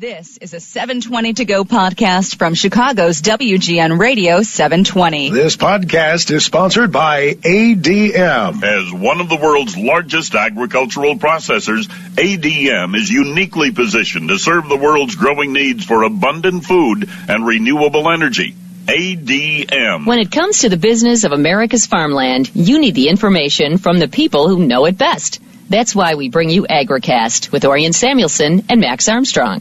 This is a 720 to go podcast from Chicago's WGN Radio 720. This podcast is sponsored by ADM. As one of the world's largest agricultural processors, ADM is uniquely positioned to serve the world's growing needs for abundant food and renewable energy. ADM. When it comes to the business of America's farmland, you need the information from the people who know it best. That's why we bring you AgriCast with Orion Samuelson and Max Armstrong.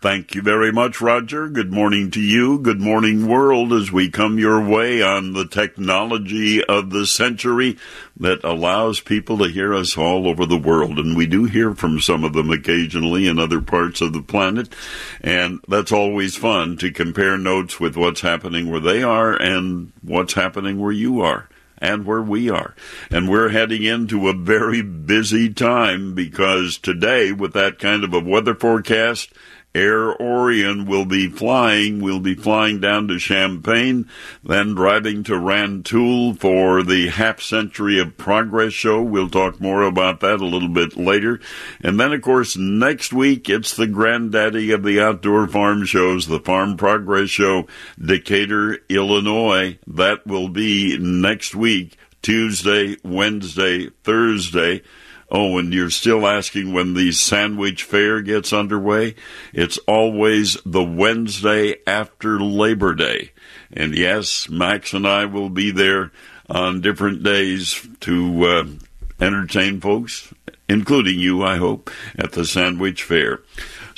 Thank you very much, Roger. Good morning to you. Good morning, world, as we come your way on the technology of the century that allows people to hear us all over the world. And we do hear from some of them occasionally in other parts of the planet. And that's always fun to compare notes with what's happening where they are and what's happening where you are and where we are. And we're heading into a very busy time because today, with that kind of a weather forecast, Air Orion will be flying. We'll be flying down to Champaign, then driving to Rantoul for the half century of progress show. We'll talk more about that a little bit later. And then, of course, next week, it's the granddaddy of the outdoor farm shows, the Farm Progress Show, Decatur, Illinois. That will be next week, Tuesday, Wednesday, Thursday. Oh, and you're still asking when the sandwich fair gets underway? It's always the Wednesday after Labor Day. And yes, Max and I will be there on different days to uh, entertain folks, including you, I hope, at the sandwich fair.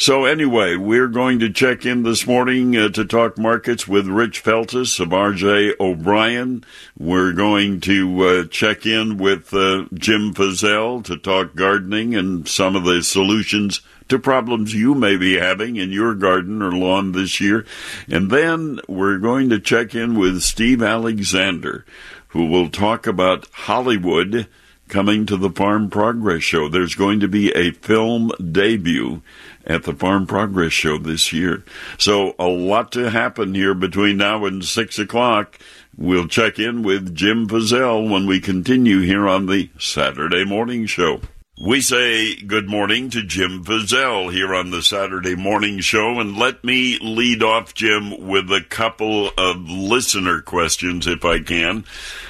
So anyway, we're going to check in this morning uh, to talk markets with Rich Feltes of RJ O'Brien. We're going to uh, check in with uh, Jim Fizzell to talk gardening and some of the solutions to problems you may be having in your garden or lawn this year. And then we're going to check in with Steve Alexander, who will talk about Hollywood coming to the Farm Progress Show. There's going to be a film debut at the Farm Progress Show this year. So a lot to happen here between now and six o'clock. We'll check in with Jim Fizzell when we continue here on the Saturday Morning Show. We say good morning to Jim Fizzell here on the Saturday Morning Show, and let me lead off, Jim, with a couple of listener questions, if I can.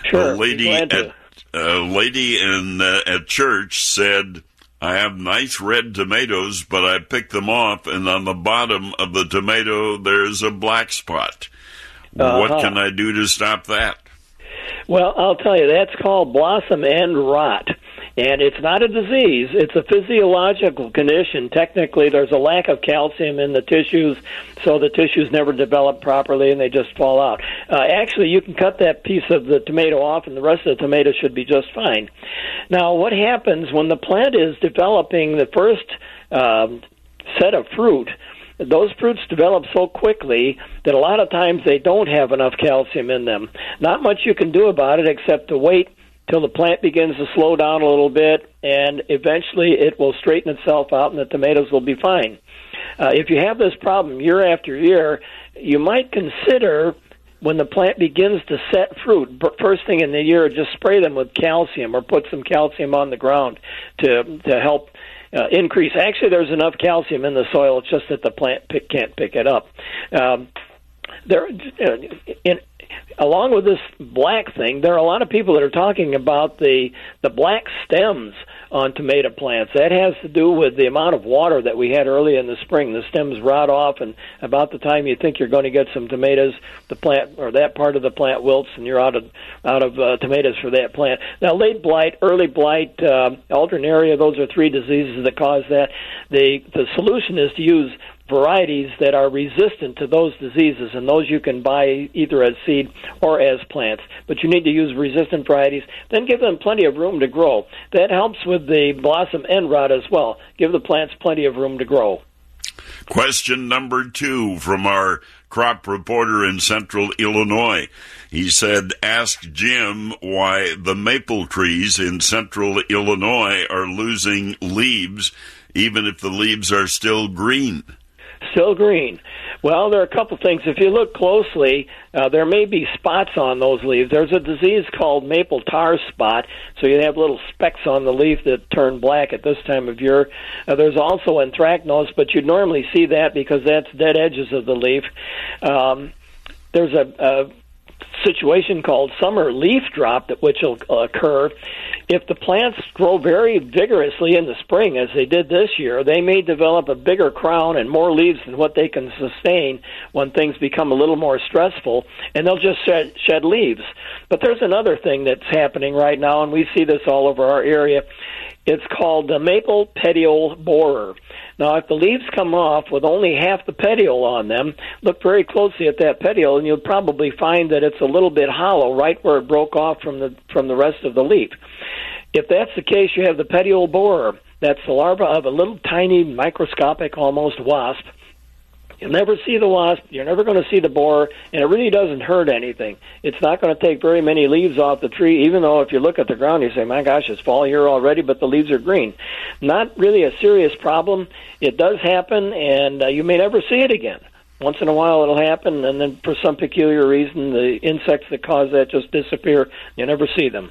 Sure. A lady at a lady in uh, at church said, I have nice red tomatoes, but I pick them off, and on the bottom of the tomato, there's a black spot. Uh-huh. What can I do to stop that? Well, I'll tell you, that's called blossom end rot. And it's not a disease, it's a physiological condition. Technically, there's a lack of calcium in the tissues, so the tissues never develop properly and they just fall out. Uh, actually, you can cut that piece of the tomato off, and the rest of the tomato should be just fine. Now, what happens when the plant is developing the first um, set of fruit? those fruits develop so quickly that a lot of times they don't have enough calcium in them. Not much you can do about it except to wait till the plant begins to slow down a little bit, and eventually it will straighten itself out, and the tomatoes will be fine. Uh, if you have this problem year after year, you might consider when the plant begins to set fruit, first thing in the year, just spray them with calcium or put some calcium on the ground to to help uh, increase. Actually, there's enough calcium in the soil. It's just that the plant pick, can't pick it up. Um, there, in along with this black thing, there are a lot of people that are talking about the the black stems on tomato plants. That has to do with the amount of water that we had early in the spring. The stems rot off, and about the time you think you're going to get some tomatoes, the plant or that part of the plant wilts, and you're out of out of uh, tomatoes for that plant. Now, late blight, early blight, uh, alternaria, those are three diseases that cause that. The the solution is to use varieties that are resistant to those diseases, and those you can buy either as seed or as plants. But you need to use resistant varieties, then give them plenty of room to grow. That helps with the blossom end rot as well. Give the plants plenty of room to grow. Question number two from our crop reporter in central Illinois. He said, Ask Jim why the maple trees in central Illinois are losing leaves, even if the leaves are still green still green. Well, there are a couple things. If you look closely, uh, there may be spots on those leaves. There's a disease called maple tar spot, so you have little specks on the leaf that turn black at this time of year. Uh, there's also anthracnose, but you'd normally see that because that's dead edges of the leaf. Um, there's a, a situation called summer leaf drop that which will uh, occur. If the plants grow very vigorously in the spring as they did this year they may develop a bigger crown and more leaves than what they can sustain when things become a little more stressful and they'll just shed, shed leaves. But there's another thing that's happening right now and we see this all over our area it's called the maple petiole borer now, if the leaves come off with only half the petiole on them, look very closely at that petiole, and you'll probably find that it's a little bit hollow right where it broke off from the from the rest of the leaf. If that's the case, you have the petiole borer. That's the larva of a little tiny microscopic almost wasp You'll never see the wasp. You're never going to see the borer, and it really doesn't hurt anything. It's not going to take very many leaves off the tree, even though if you look at the ground, you say, "My gosh, it's fall here already," but the leaves are green. Not really a serious problem. It does happen, and uh, you may never see it again. Once in a while, it'll happen, and then for some peculiar reason, the insects that cause that just disappear. You never see them.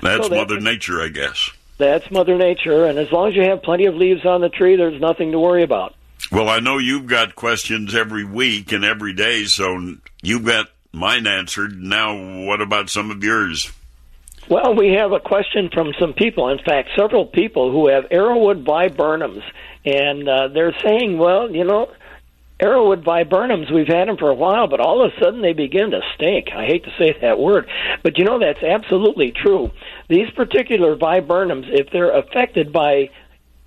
That's so Mother Nature, I guess. That's Mother Nature, and as long as you have plenty of leaves on the tree, there's nothing to worry about. Well, I know you've got questions every week and every day, so you've got mine answered. Now, what about some of yours? Well, we have a question from some people. In fact, several people who have arrowwood viburnums, and uh, they're saying, well, you know, arrowwood viburnums, we've had them for a while, but all of a sudden they begin to stink. I hate to say that word, but you know that's absolutely true. These particular viburnums, if they're affected by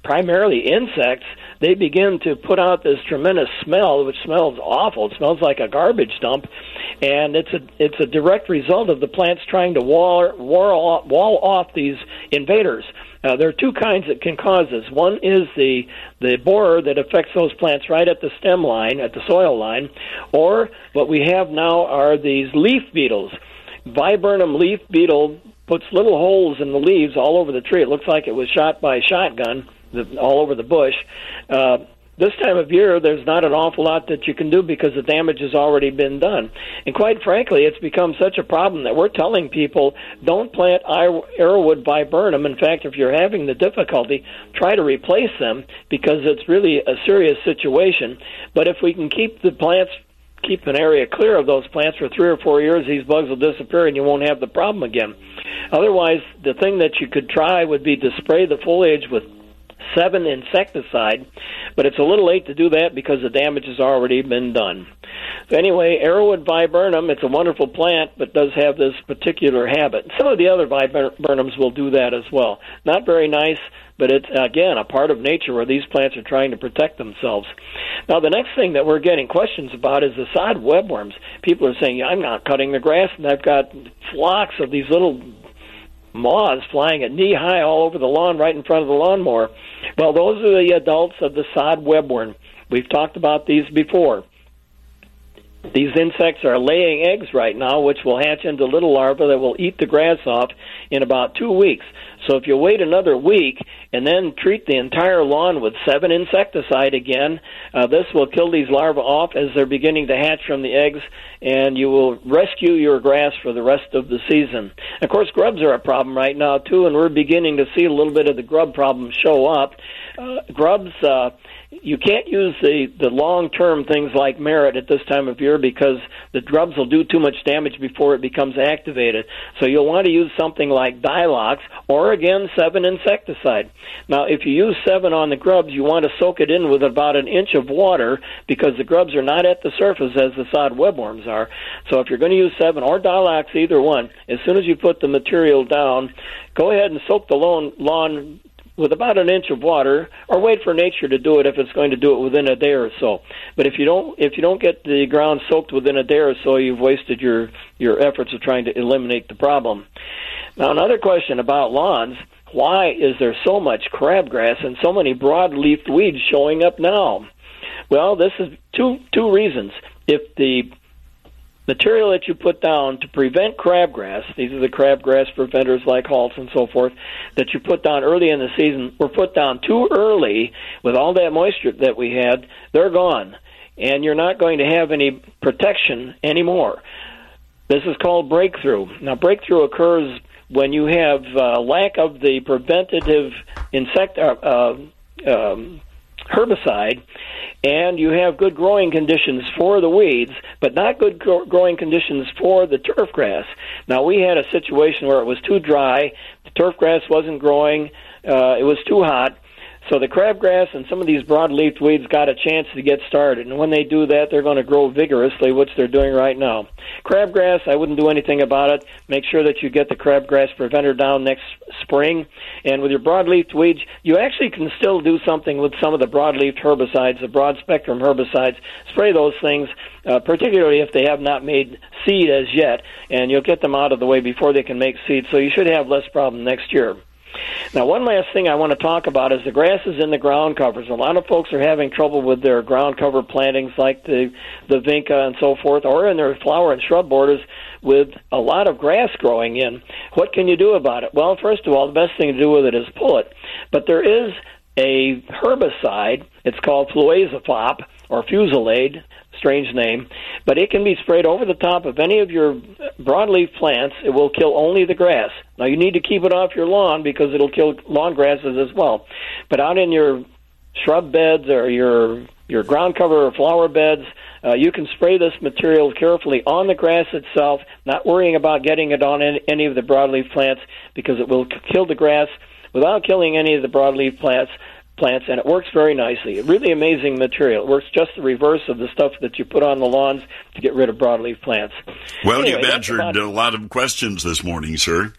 primarily insects, they begin to put out this tremendous smell, which smells awful. It smells like a garbage dump, and it's a it's a direct result of the plants trying to wall wall wall off these invaders. Uh, there are two kinds that can cause this. One is the the borer that affects those plants right at the stem line, at the soil line, or what we have now are these leaf beetles. Viburnum leaf beetle puts little holes in the leaves all over the tree. It looks like it was shot by a shotgun the, all over the bush. Uh, this time of year, there's not an awful lot that you can do because the damage has already been done. And quite frankly, it's become such a problem that we're telling people don't plant arrowwood viburnum. In fact, if you're having the difficulty, try to replace them because it's really a serious situation. But if we can keep the plants keep an area clear of those plants for three or four years, these bugs will disappear and you won't have the problem again. Otherwise, the thing that you could try would be to spray the foliage with Sevin insecticide, but it's a little late to do that because the damage has already been done. So anyway, arrowwood viburnum, it's a wonderful plant, but does have this particular habit. Some of the other viburnums will do that as well. Not very nice, but it's again a part of nature where these plants are trying to protect themselves. Now, the next thing that we're getting questions about is the sod webworms. People are saying, "I'm not cutting the grass, and I've got flocks of these little moths flying at knee high all over the lawn right in front of the lawnmower. Well, those are the adults of the sod webworm. We've talked about these before. These insects are laying eggs right now, which will hatch into little larvae that will eat the grass off in about two weeks. So if you wait another week and then treat the entire lawn with Sevin insecticide again, uh, this will kill these larvae off as they're beginning to hatch from the eggs, and you will rescue your grass for the rest of the season. Of course, grubs are a problem right now too, and we're beginning to see a little bit of the grub problem show up. Uh, grubs. Uh, you can't use the the long term things like merit at this time of year because the grubs will do too much damage before it becomes activated. So you'll want to use something like Dylox or again Sevin insecticide. Now, if you use Sevin on the grubs, you want to soak it in with about an inch of water because the grubs are not at the surface as the sod webworms are. So if you're going to use Sevin or Dylox, either one, as soon as you put the material down, go ahead and soak the lawn with about an inch of water, or wait for nature to do it if it's going to do it within a day or so. But if you don't if you don't get the ground soaked within a day or so, you've wasted your your efforts of trying to eliminate the problem. Now, another question about lawns: Why is there so much crabgrass and so many broad-leafed weeds showing up now? Well, this is two two reasons. If the material that you put down to prevent crabgrass, these are the crabgrass preventers like Halts and so forth, that you put down early in the season, were put down too early with all that moisture that we had, they're gone. and you're not going to have any protection anymore. This is called breakthrough. Now, breakthrough occurs when you have uh, lack of the preventative insect uh, uh, um, herbicide and you have good growing conditions for the weeds, but not good growing conditions for the turf grass. Now, we had a situation where it was too dry, the turf grass wasn't growing, uh, it was too hot, so the crabgrass and some of these broadleaf weeds got a chance to get started, and when they do that, they're going to grow vigorously, which they're doing right now. Crabgrass, I wouldn't do anything about it. Make sure that you get the crabgrass preventer down next spring. And with your broadleaf weeds, you actually can still do something with some of the broadleaf herbicides, the broad spectrum herbicides. Spray those things, uh, particularly if they have not made seed as yet, and you'll get them out of the way before they can make seed. So you should have less problem next year. Now, one last thing I want to talk about is the grasses in the ground covers. A lot of folks are having trouble with their ground cover plantings like the the vinca and so forth, or in their flower and shrub borders with a lot of grass growing in. What can you do about it? Well, first of all, the best thing to do with it is pull it. But there is a herbicide. It's called fluazifop or fusilade strange name, but it can be sprayed over the top of any of your broadleaf plants. It will kill only the grass. Now you need to keep it off your lawn because it'll kill lawn grasses as well. But out in your shrub beds or your your ground cover or flower beds, uh, you can spray this material carefully on the grass itself, not worrying about getting it on any, of the broadleaf plants because it will kill the grass without killing any of the broadleaf plants plants, and it works very nicely. Really amazing material. It works just the reverse of the stuff that you put on the lawns to get rid of broadleaf plants. Well, anyway, you've answered a lot of questions this morning, sir.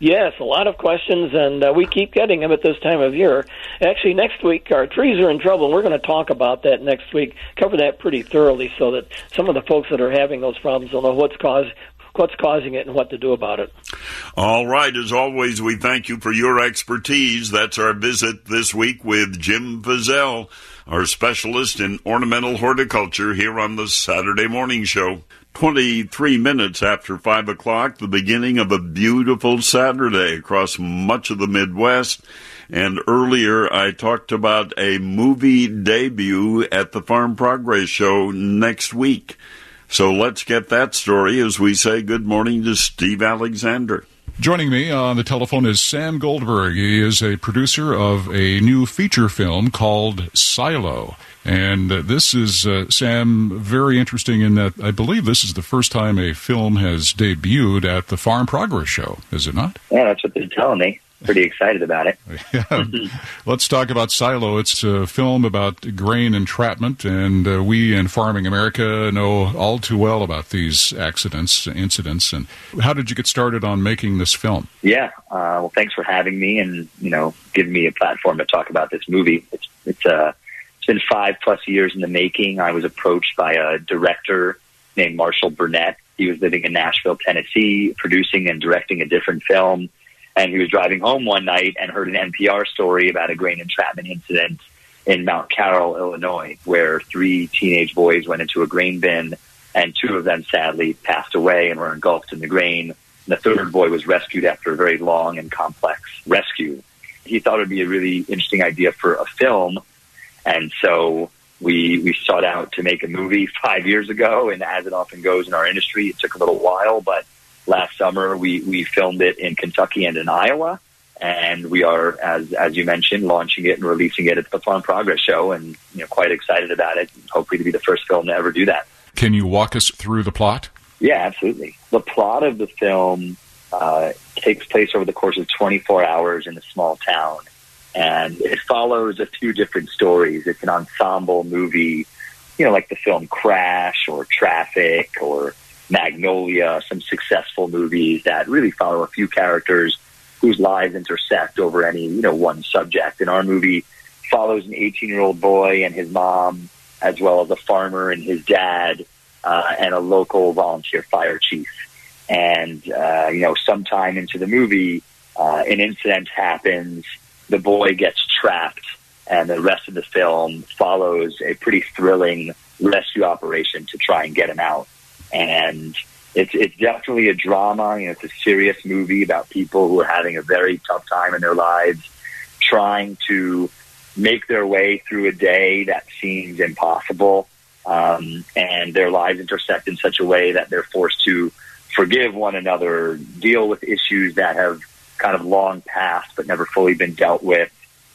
Yes, a lot of questions, and uh, we keep getting them at this time of year. Actually, next week our trees are in trouble, and we're going to talk about that next week. Cover that pretty thoroughly, so that some of the folks that are having those problems will know what's caused what's causing it and what to do about it. All right. As always, we thank you for your expertise. That's our visit this week with Jim Fizzell, our specialist in ornamental horticulture here on the Saturday Morning Show. 23 minutes after 5 o'clock, the beginning of a beautiful Saturday across much of the Midwest. And earlier I talked about a movie debut at the Farm Progress Show next week. So let's get that story as we say good morning to Steve Alexander. Joining me on the telephone is Sam Goldberg. He is a producer of a new feature film called Silo. And uh, this is, uh, Sam, very interesting in that I believe this is the first time a film has debuted at the Farm Progress Show, is it not? Yeah, that's what they're telling me pretty excited about it. yeah. Let's talk about Silo. It's a film about grain entrapment, and uh, we in Farming America know all too well about these accidents, incidents. And how did you get started on making this film? Yeah, uh, well, thanks for having me, and you know, giving me a platform to talk about this movie. It's it's uh, it's been five plus years in the making. I was approached by a director named Marshall Burnette. He was living in Nashville, Tennessee, producing and directing a different film and he was driving home one night and heard an NPR story about a grain entrapment incident in Mount Carroll, Illinois, where three teenage boys went into a grain bin and two of them sadly passed away and were engulfed in the grain. The third boy was rescued after a very long and complex rescue. He thought it would be a really interesting idea for a film. And so we, we sought out to make a movie five years ago. And as it often goes in our industry, it took a little while, but last summer. We we filmed it in Kentucky and in Iowa, and we are, as as you mentioned, launching it and releasing it at the Farm Progress Show, and you know, quite excited about it. Hopefully, to be the first film to ever do that. Can you walk us through the plot? Yeah, absolutely. The plot of the film uh, takes place over the course of 24 hours in a small town, and it follows a few different stories. It's an ensemble movie, you know, like the film Crash or Traffic or Magnolia, some successful movies that really follow a few characters whose lives intersect over any, you know, one subject. And our movie follows an 18 year old boy and his mom, as well as a farmer and his dad, uh, and a local volunteer fire chief. And, uh, you know, sometime into the movie, uh, an incident happens, the boy gets trapped, and the rest of the film follows a pretty thrilling rescue operation to try and get him out and it's it's definitely a drama. You know, it's a serious movie about people who are having a very tough time in their lives, trying to make their way through a day that seems impossible. um, and their lives intersect in such a way that they're forced to forgive one another, deal with issues that have kind of long passed but never fully been dealt with,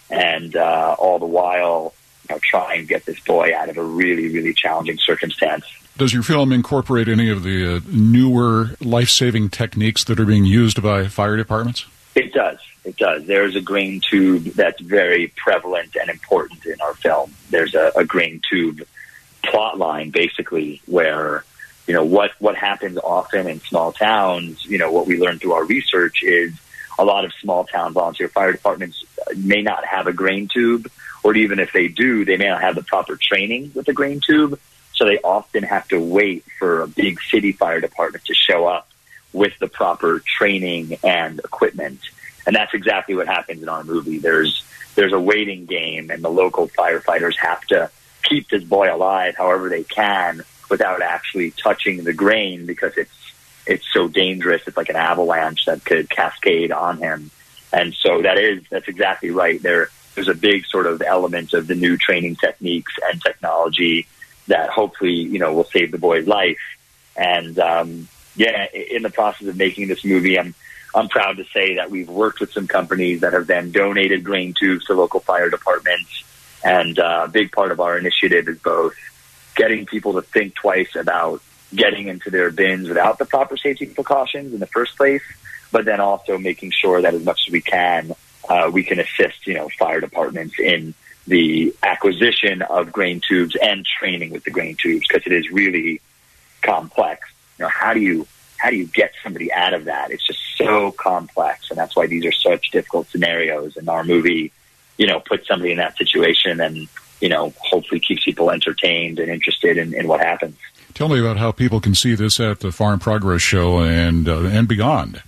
and uh, all the while try and get this boy out of a really, really challenging circumstance. Does your film incorporate any of the uh, newer life saving techniques that are being used by fire departments? It does. It does. There's a grain tube that's very prevalent and important in our film. There's a, a grain tube plot line, basically, where you know what what happens often in small towns. You know what we learned through our research is a lot of small town volunteer fire departments may not have a grain tube, or even if they do, they may not have the proper training with the grain tube. So they often have to wait for a big city fire department to show up with the proper training and equipment. And that's exactly what happens in our movie. There's there's a waiting game, and the local firefighters have to keep this boy alive however they can without actually touching the grain because it's it's so dangerous. It's like an avalanche that could cascade on him. And so that is that's exactly right. There there's a big sort of element of the new training techniques and technology that hopefully you know will save the boy's life. And um, yeah, in the process of making this movie, I'm I'm proud to say that we've worked with some companies that have then donated grain tubes to local fire departments. And uh, a big part of our initiative is both getting people to think twice about getting into their bins without the proper safety precautions in the first place, but then also making sure that as much as we can, uh, we can assist, you know, fire departments in the acquisition of grain tubes and training with the grain tubes because it is really complex. You know, how do you how do you get somebody out of that? It's just so complex, and that's why these are such difficult scenarios. And our movie, you know, puts somebody in that situation, and you know, hopefully keeps people entertained and interested in, in what happens. Tell me about how people can see this at the Farm Progress Show and uh, and beyond.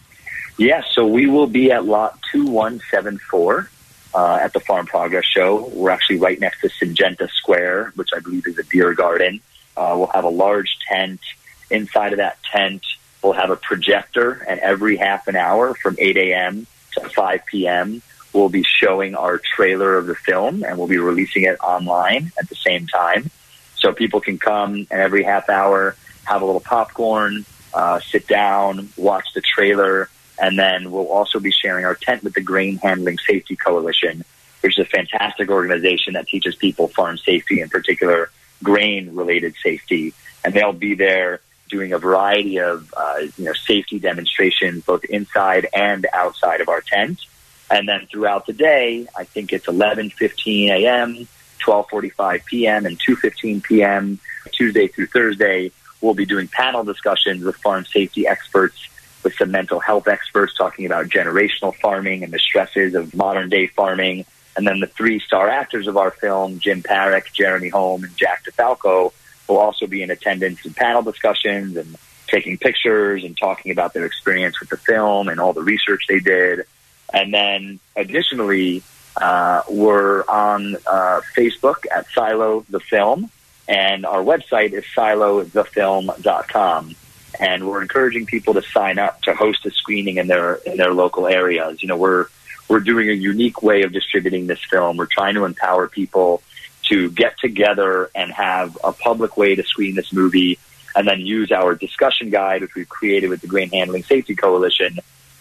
Yeah, so we will be at lot two one seven four. Uh, at the Farm Progress Show. We're actually right next to Syngenta Square, which I believe is a beer garden. Uh, we'll have a large tent. Inside of that tent, we'll have a projector, and every half an hour from 8 a.m. to 5 p.m., we'll be showing our trailer of the film, and we'll be releasing it online at the same time. So people can come and every half hour have a little popcorn, uh, sit down, watch the trailer, and then we'll also be sharing our tent with the Grain Handling Safety Coalition, which is a fantastic organization that teaches people farm safety, in particular grain related safety. And they'll be there doing a variety of uh, you know safety demonstrations, both inside and outside of our tent. And then throughout the day, I think it's 11:15 a.m., 12:45 p.m., and 2:15 p.m. Tuesday through Thursday. We'll be doing panel discussions with farm safety experts with some mental health experts talking about generational farming and the stresses of modern day farming. And then the three star actors of our film, Jim Parrack, Jeremy Holm, and Jack DeFalco, will also be in attendance in panel discussions and taking pictures and talking about their experience with the film and all the research they did. And then additionally, uh, we're on uh, Facebook at Silo the Film, and our website is silothefilm.com and we're encouraging people to sign up to host a screening in their in their local areas. You know, we're we're doing a unique way of distributing this film. We're trying to empower people to get together and have a public way to screen this movie, and then use our discussion guide, which we've created with the Grain Handling Safety Coalition,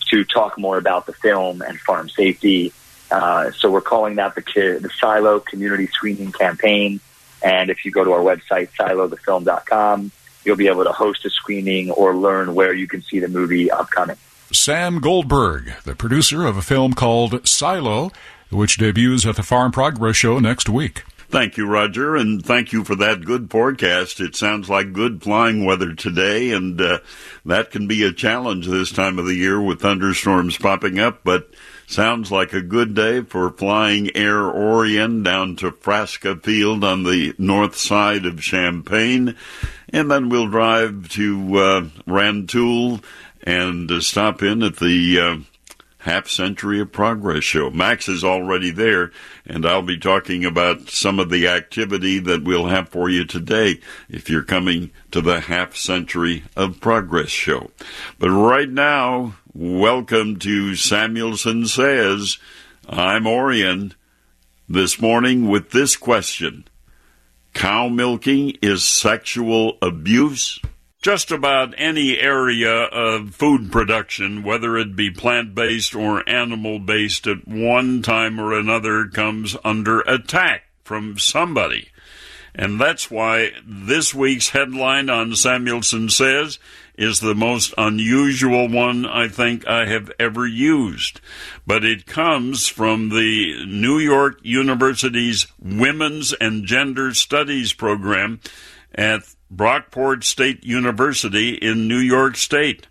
to talk more about the film and farm safety. Uh, so we're calling that the, the Silo Community Screening Campaign. And if you go to our website, silothefilm.com, you'll be able to host a screening or learn where you can see the movie upcoming. Sam Goldberg, the producer of a film called Silo, which debuts at the Farm Progress Show next week. Thank you, Roger, and thank you for that good forecast. It sounds like good flying weather today, and uh, that can be a challenge this time of the year with thunderstorms popping up, but sounds like a good day for flying Air Orion down to Frasca Field on the north side of Champaign, and then we'll drive to uh, Rantoul and uh, stop in at the uh, half century of progress show. Max is already there, and I'll be talking about some of the activity that we'll have for you today if you're coming to the half century of progress show. But right now, welcome to Samuelson Says. I'm Orion this morning with this question. Cow milking is sexual abuse. Just about any area of food production, whether it be plant based or animal based, at one time or another comes under attack from somebody. And that's why this week's headline on Samuelson Says is the most unusual one I think I have ever used. But it comes from the New York University's Women's and Gender Studies program at Brockport State University in New York State.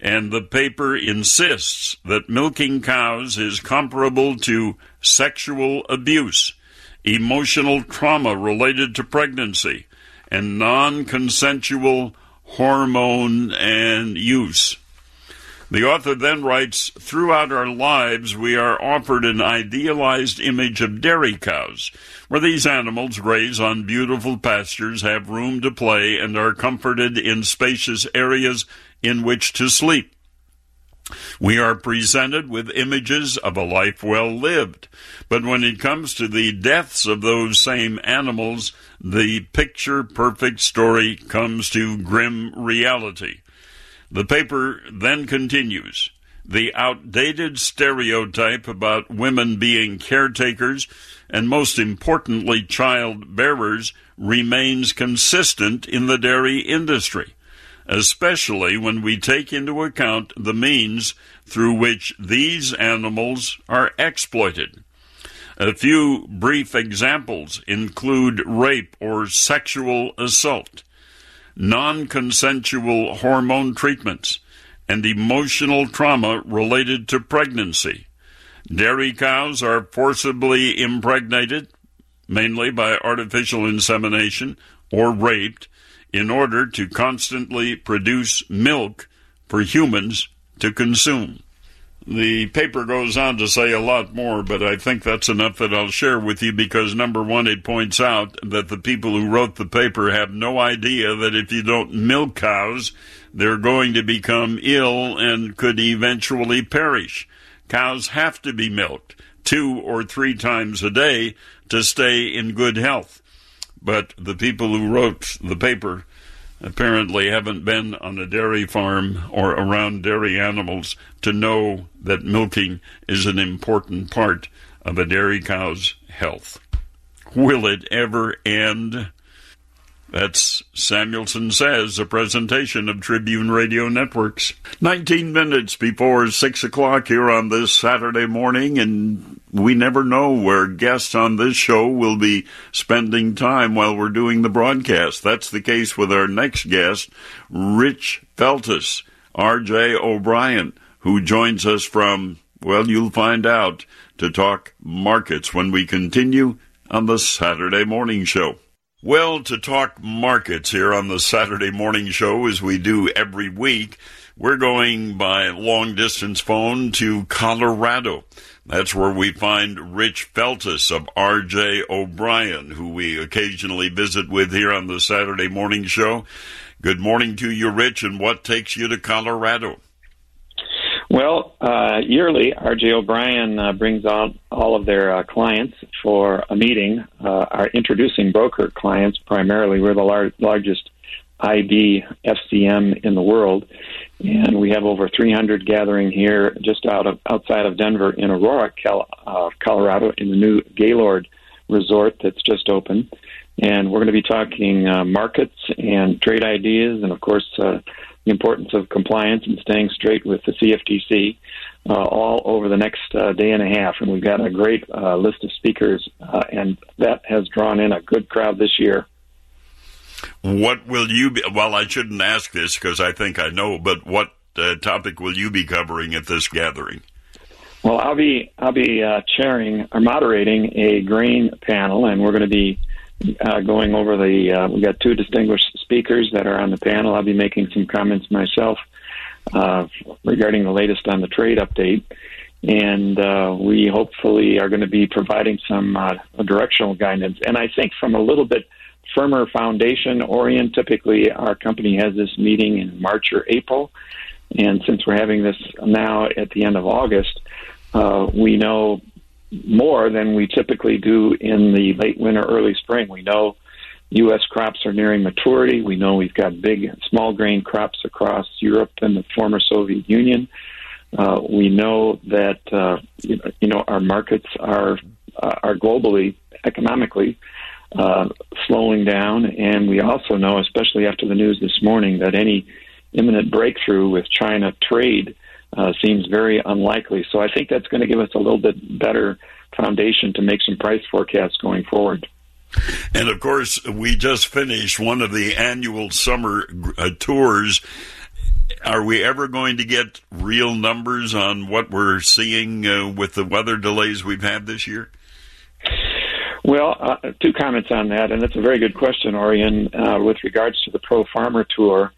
And the paper insists that milking cows is comparable to sexual abuse, emotional trauma related to pregnancy, and non consensual hormone and use. The author then writes Throughout our lives, we are offered an idealized image of dairy cows, where these animals graze on beautiful pastures, have room to play, and are comforted in spacious areas in which to sleep. We are presented with images of a life well lived. But when it comes to the deaths of those same animals, the picture perfect story comes to grim reality. The paper then continues. The outdated stereotype about women being caretakers and most importantly child bearers remains consistent in the dairy industry, especially when we take into account the means through which these animals are exploited. A few brief examples include rape or sexual assault non consensual hormone treatments, and emotional trauma related to pregnancy. Dairy cows are forcibly impregnated, mainly by artificial insemination, or raped in order to constantly produce milk for humans to consume. The paper goes on to say a lot more, but I think that's enough that I'll share with you because number one, it points out that the people who wrote the paper have no idea that if you don't milk cows, they're going to become ill and could eventually perish. Cows have to be milked two or three times a day to stay in good health. But the people who wrote the paper apparently haven't been on a dairy farm or around dairy animals to know that milking is an important part of a dairy cow's health. Will it ever end? That's Samuelson Says, a presentation of Tribune Radio Networks. 19 minutes before 6 o'clock here on this Saturday morning, and we never know where guests on this show will be spending time while we're doing the broadcast. That's the case with our next guest, Rich Feltes, R.J. O'Brien, who joins us from, well, you'll find out, to talk markets when we continue on the Saturday morning show. Well, to talk markets here on the Saturday morning show, as we do every week, we're going by long distance phone to Colorado. That's where we find Rich Feltes of RJ O'Brien, who we occasionally visit with here on the Saturday morning show. Good morning to you, Rich, and what takes you to Colorado? Well, uh, yearly, RJ O'Brien uh, brings out all of their uh, clients for a meeting. Uh, our introducing broker clients, primarily, we're the lar- largest ID FCM in the world, and we have over 300 gathering here just out of outside of Denver in Aurora, Cal- uh, Colorado, in the new Gaylord Resort that's just opened. And we're going to be talking uh, markets and trade ideas, and of course the importance of compliance and staying straight with the CFTC uh, all over the next uh, day and a half. And we've got a great uh, list of speakers, uh, and that has drawn in a good crowd this year. What will you be? Well, I shouldn't ask this because I think I know, but what uh, topic will you be covering at this gathering? Well, I'll be I'll be uh, chairing or moderating a grain panel, and we're going to be uh, going over the. Uh, we got two distinguished speakers that are on the panel. I'll be making some comments myself uh, regarding the latest on the trade update, and uh, we hopefully are going to be providing some uh, directional guidance. And I think from a little bit firmer foundation Orion. Typically, our company has this meeting in March or April, and since we're having this now at the end of August, uh, we know more than we typically do in the late winter, early spring. We know U.S. crops are nearing maturity. We know we've got big small grain crops across Europe and the former Soviet Union. Uh, we know that uh, you, know, you know our markets are uh, are globally economically uh, slowing down, and we also know, especially after the news this morning, that any imminent breakthrough with China trade uh, seems very unlikely. So I think that's going to give us a little bit better foundation to make some price forecasts going forward. And of course, we just finished one of the annual summer uh, tours. Are we ever going to get real numbers on what we're seeing uh, with the weather delays we've had this year? Well, uh, two comments on that, and that's a very good question, Orion, uh, with regards to the Pro Farmer Tour.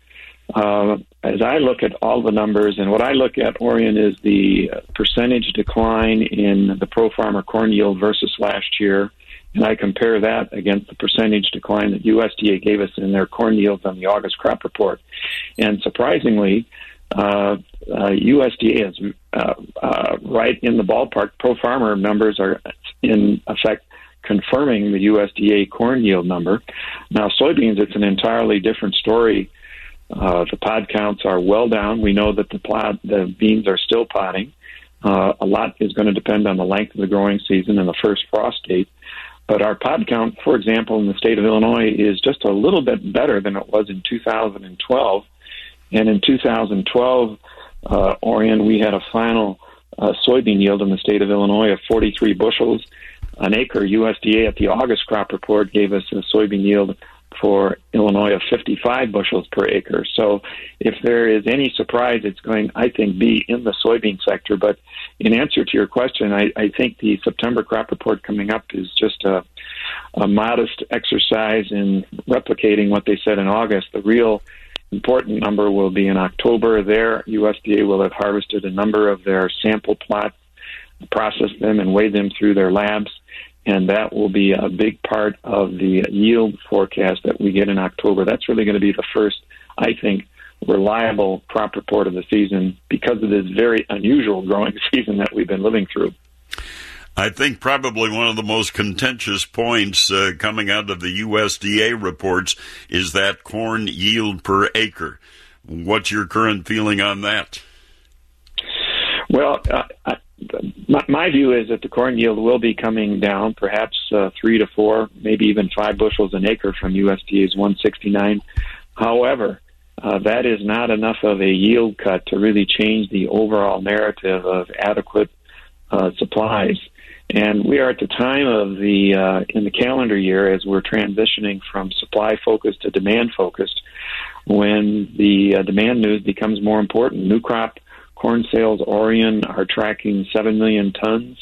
Uh, as I look at all the numbers, and what I look at, Orion, is the percentage decline in the Pro Farmer corn yield versus last year, and I compare that against the percentage decline that USDA gave us in their corn yields on the August crop report. And surprisingly, uh, uh, USDA is uh, uh, right in the ballpark. Pro Farmer numbers are, in effect, confirming the USDA corn yield number. Now, soybeans, it's an entirely different story. Uh, the pod counts are well down. We know that the the beans are still podding. Uh, a lot is going to depend on the length of the growing season and the first frost date. But our pod count, for example, in the state of Illinois, is just a little bit better than it was in 2012. And in 2012, uh, Orion, we had a final uh, soybean yield in the state of Illinois of 43 bushels an acre. USDA at the August crop report gave us a soybean yield for Illinois of 55 bushels per acre. So if there is any surprise, it's going, I think, be in the soybean sector. But in answer to your question, I, I think the September crop report coming up is just a, a modest exercise in replicating what they said in August. The real important number will be in October. There, USDA will have harvested a number of their sample plots, processed them, and weigh them through their labs and that will be a big part of the yield forecast that we get in October. That's really going to be the first, I think, reliable crop report of the season because of this very unusual growing season that we've been living through. I think probably one of the most contentious points uh, coming out of the USDA reports is that corn yield per acre. What's your current feeling on that? Well, uh, my, my view is that the corn yield will be coming down, perhaps uh, three to four, maybe even five bushels an acre from USDA's 169. However, uh, that is not enough of a yield cut to really change the overall narrative of adequate uh, supplies. And we are at the time of the uh, in the calendar year as we're transitioning from supply focused to demand focused, when the uh, demand news becomes more important. New crop Corn sales Orion are tracking 7 million tons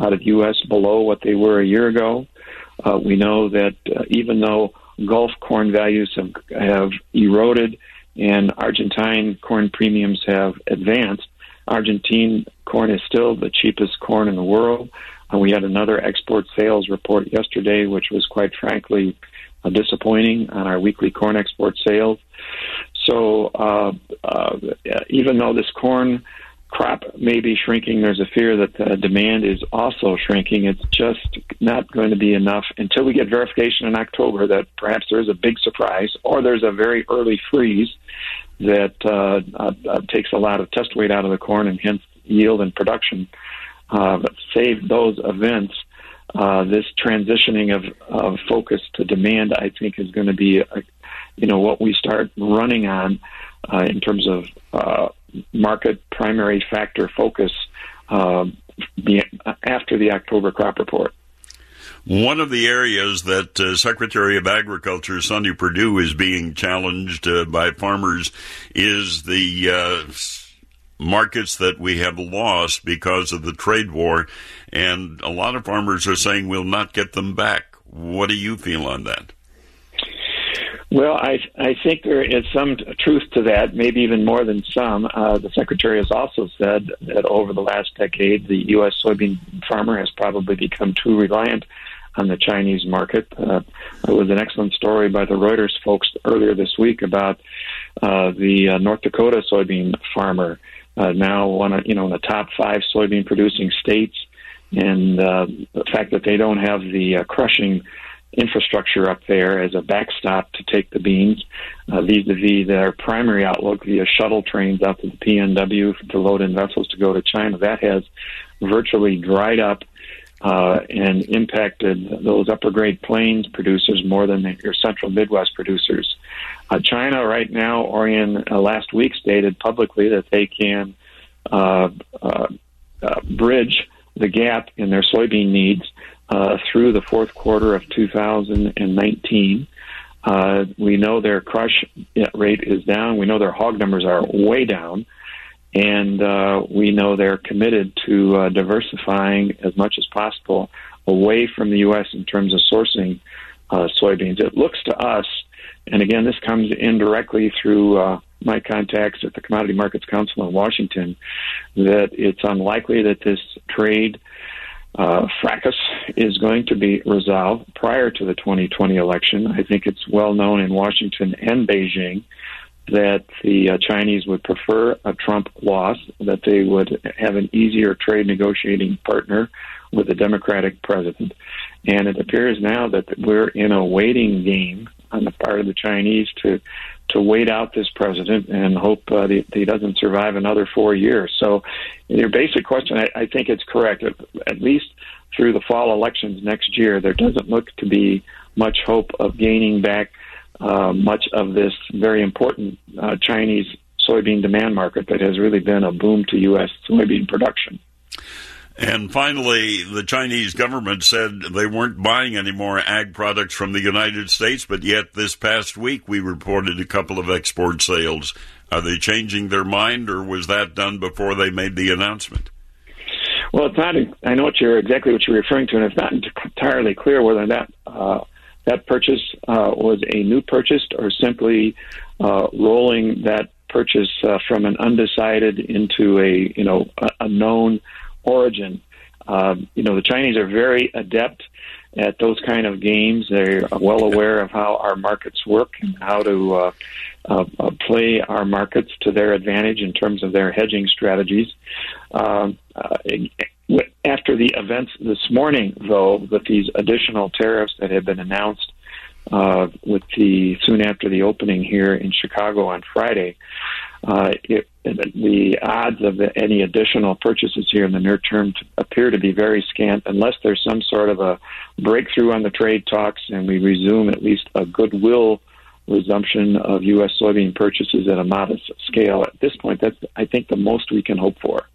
out of U.S. below what they were a year ago. Uh, we know that uh, even though Gulf corn values have, have eroded and Argentine corn premiums have advanced, Argentine corn is still the cheapest corn in the world. We had another export sales report yesterday, which was quite frankly uh, disappointing on our weekly corn export sales. So uh, uh, even though this corn crop may be shrinking, there's a fear that the demand is also shrinking. It's just not going to be enough until we get verification in October that perhaps there's a big surprise or there's a very early freeze that uh, uh, uh takes a lot of test weight out of the corn and hence yield and production. Uh, save those events. Uh, this transitioning of, of focus to demand, I think, is going to be a, you know what we start running on uh, in terms of uh, market primary factor focus uh, after the October crop report. One of the areas that uh, Secretary of Agriculture Sonny Perdue is being challenged uh, by farmers is the uh, markets that we have lost because of the trade war, and a lot of farmers are saying we'll not get them back. What do you feel on that? Well, I I think there is some truth to that, maybe even more than some. Uh, the secretary has also said that over the last decade, the U.S. soybean farmer has probably become too reliant on the Chinese market. Uh, there was an excellent story by the Reuters folks earlier this week about uh, the uh, North Dakota soybean farmer, uh, now one of you know in the top five soybean producing states, and uh, the fact that they don't have the uh, crushing infrastructure up there as a backstop to take the beans uh, vis-a-vis their primary outlook via shuttle trains out to the PNW to load in vessels to go to China. That has virtually dried up uh, and impacted those upper Great Plains producers more than your central Midwest producers. Uh, China right now, Orion uh, last week stated publicly that they can uh, uh, bridge the gap in their soybean needs through the fourth quarter of 2019. we know their crush rate is down. We know their hog numbers are way down and uh, we know they're committed to uh, diversifying as much as possible away from the U.S. in terms of sourcing uh, soybeans. It looks to us, and again, this comes indirectly through uh, my contacts at the Commodity Markets Council in Washington, that it's unlikely that this trade uh, fracas is going to be resolved prior to the 2020 election. I think it's well known in Washington and Beijing that the uh, Chinese would prefer a Trump loss, that they would have an easier trade negotiating partner with a Democratic president. And it appears now that we're in a waiting game on the part of the Chinese to to wait out this president and hope uh, that he doesn't survive another four years. So, your basic question, I, I think it's correct. At least through the fall elections next year, there doesn't look to be much hope of gaining back uh, much of this very important uh, Chinese soybean demand market that has really been a boom to U.S. soybean production. And finally, the Chinese government said they weren't buying any more ag products from the United States, but yet this past week we reported a couple of export sales. Are they changing their mind, or was that done before they made the announcement? Well, it's not. I know what you're exactly what you're referring to, and it's not entirely clear whether that uh, that purchase uh, was a new purchase or simply uh, rolling that purchase uh, from an undecided into a you know a, a known origin. Um, you know the Chinese are very adept at those kind of games. They're well aware of how our markets work and how to uh, uh, uh, play our markets to their advantage in terms of their hedging strategies. Um, uh, after the events this morning, though, with these additional tariffs that have been announced uh, with the soon after the opening here in Chicago on Friday, uh, it, the odds of any additional purchases here in the near term appear to be very scant unless there's some sort of a breakthrough on the trade talks and we resume at least a goodwill resumption of U.S. soybean purchases at a modest scale. At this point, that's I think the most we can hope for.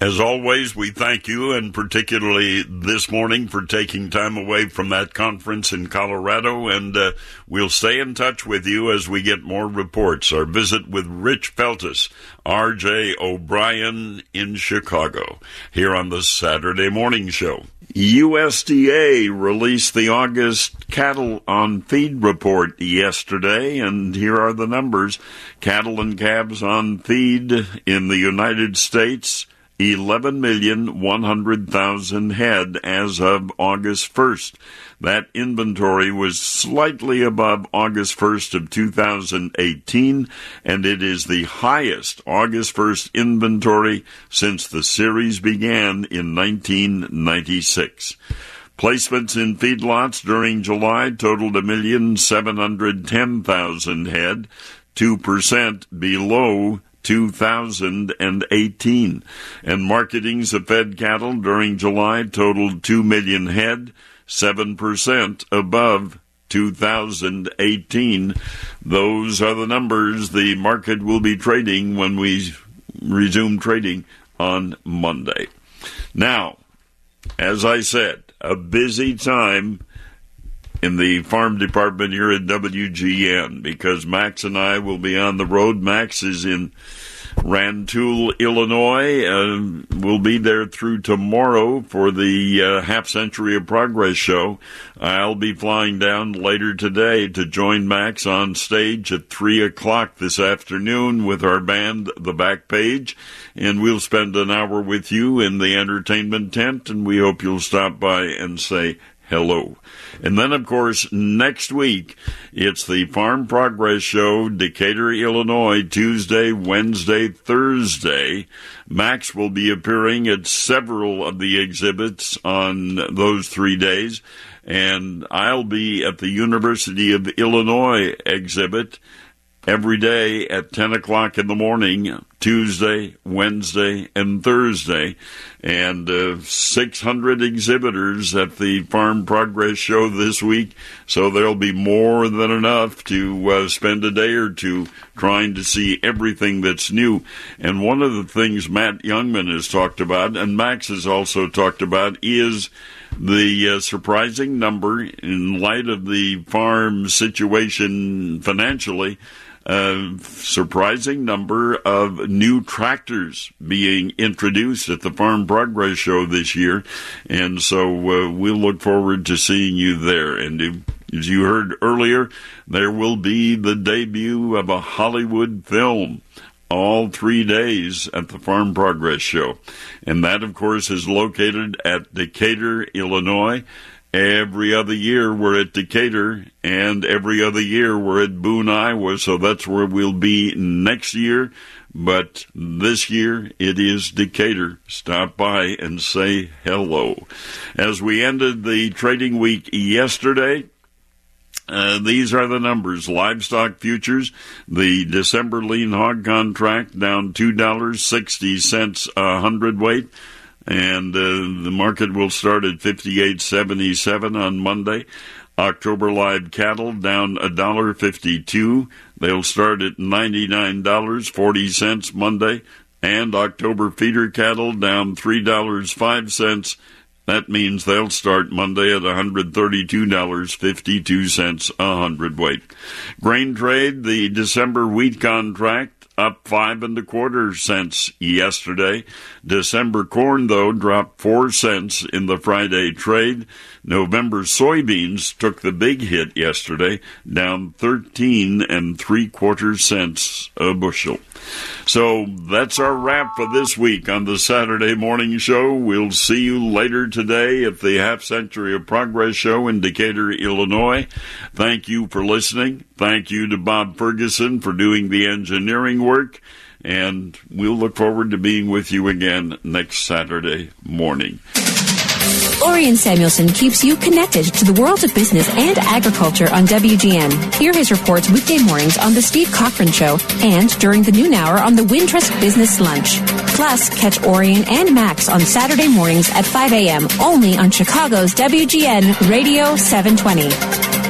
As always, we thank you, and particularly this morning, for taking time away from that conference in Colorado. And uh, we'll stay in touch with you as we get more reports. Our visit with Rich Feltes, R.J. O'Brien in Chicago, here on the Saturday Morning Show. USDA released the August cattle on feed report yesterday, and here are the numbers. Cattle and calves on feed in the United States 11,100,000 head as of August 1st. That inventory was slightly above August 1st of 2018, and it is the highest August 1st inventory since the series began in 1996. Placements in feedlots during July totaled a million seven hundred ten thousand head, two percent below 2018. And marketings of fed cattle during July totaled 2 million head, 7% above 2018. Those are the numbers the market will be trading when we resume trading on Monday. Now, as I said, a busy time in the farm department here at WGN because Max and I will be on the road. Max is in Rantoul, Illinois. Uh, we'll be there through tomorrow for the uh, Half Century of Progress show. I'll be flying down later today to join Max on stage at 3 o'clock this afternoon with our band, The Back Page, and we'll spend an hour with you in the entertainment tent, and we hope you'll stop by and say hello. And then, of course, next week, it's the Farm Progress Show, Decatur, Illinois, Tuesday, Wednesday, Thursday. Max will be appearing at several of the exhibits on those three days. And I'll be at the University of Illinois exhibit every day at 10 o'clock in the morning, Tuesday, Wednesday, and Thursday. And uh, 600 exhibitors at the Farm Progress Show this week. So there'll be more than enough to uh, spend a day or two trying to see everything that's new. And one of the things Matt Youngman has talked about, and Max has also talked about, is the uh, surprising number in light of the farm situation financially a surprising number of new tractors being introduced at the Farm Progress Show this year. And so uh, we'll look forward to seeing you there. And as you heard earlier, there will be the debut of a Hollywood film all three days at the Farm Progress Show. And that, of course, is located at Decatur, Illinois. Every other year we're at Decatur, and every other year we're at Boone, Iowa, so that's where we'll be next year. But this year it is Decatur. Stop by and say hello. As we ended the trading week yesterday, uh, these are the numbers. Livestock futures, the December lean hog contract down $2.60 a hundredweight and uh, the market will start at 58.77 on Monday. October live cattle down a dollar fifty-two. They'll start at ninety-nine dollars forty cents Monday, and October feeder cattle down three dollars five cents. That means they'll start Monday at $132.52 a hundredweight. Grain trade, the December wheat contract up five and a quarter cents yesterday. December corn, though, dropped four cents in the Friday trade. November soybeans took the big hit yesterday, down 13 and three quarter cents a bushel. So that's our wrap for this week on the Saturday Morning Show. We'll see you later today at the Half Century of Progress Show in Decatur, Illinois. Thank you for listening. Thank you to Bob Ferguson for doing the engineering work. And we'll look forward to being with you again next Saturday morning. Orion Samuelson keeps you connected to the world of business and agriculture on WGN. Hear his reports weekday mornings on The Steve Cochran Show and during the noon hour on the Wintrust Business Lunch. Plus, catch Orion and Max on Saturday mornings at 5 a.m. only on Chicago's WGN Radio 720.